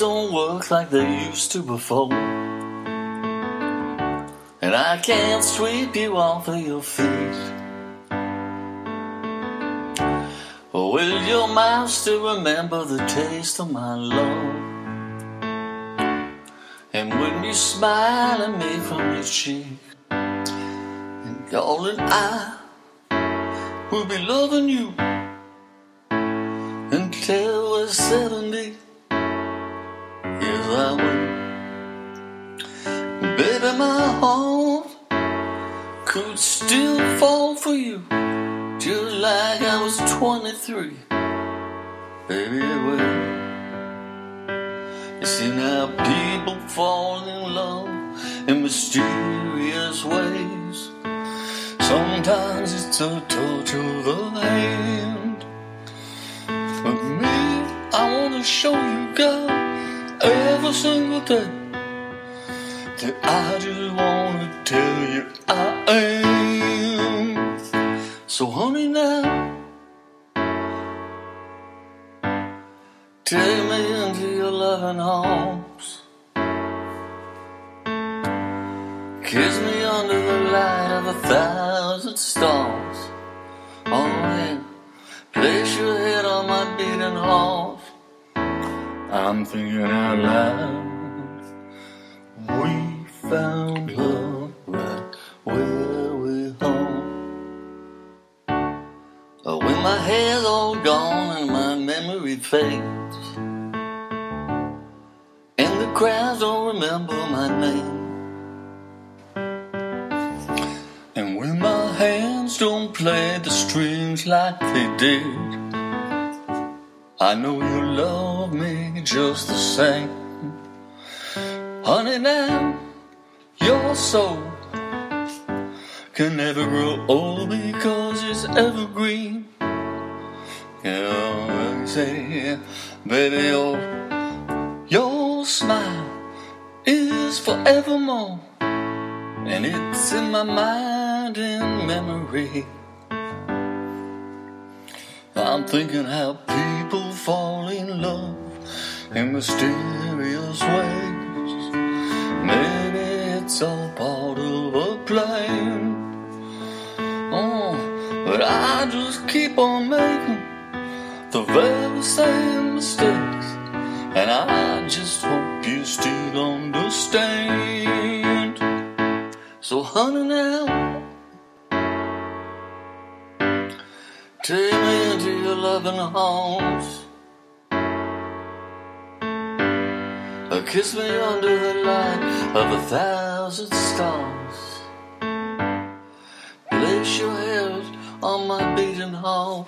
don't work like they used to before. And I can't sweep you off of your feet. Will your mouth still remember the taste of my love? And when you smile at me from your cheek, and darling, I will be loving you until we're 70. Baby, my heart could still fall for you just like I was 23. Baby, it will. You see now people fall in love in mysterious ways. Sometimes it's a touch of the hand. But me, I wanna show you, God, every single day that I just wanna tell you I am. So, honey, now. Take me into your loving arms. Kiss me under the light of a thousand stars. Oh, yeah. Place your head on my beating heart. I'm thinking out loud. We found love right where we're home. Oh, uh, when my hair's all gone and my memory fades, and the crowds don't remember my name, and when my hands don't play the strings like they did, I know you love me just the same. Honey, now soul can never grow old because it's evergreen. Yeah, I say, baby, your your smile is forevermore, and it's in my mind and memory. I'm thinking how people fall in love in mysterious ways. Keep on making the very same mistakes. And I just hope you still understand. So, honey, now, take me into your loving arms. Kiss me under the light of a thousand stars. Heart.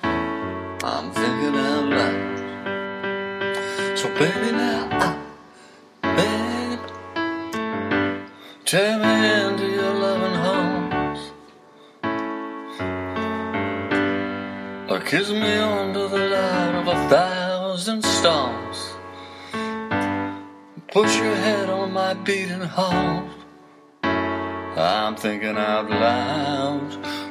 I'm thinking out loud. So baby now, I, babe, take me into your loving arms. Or kiss me under the light of a thousand stars. Put your head on my beating heart. I'm thinking out loud.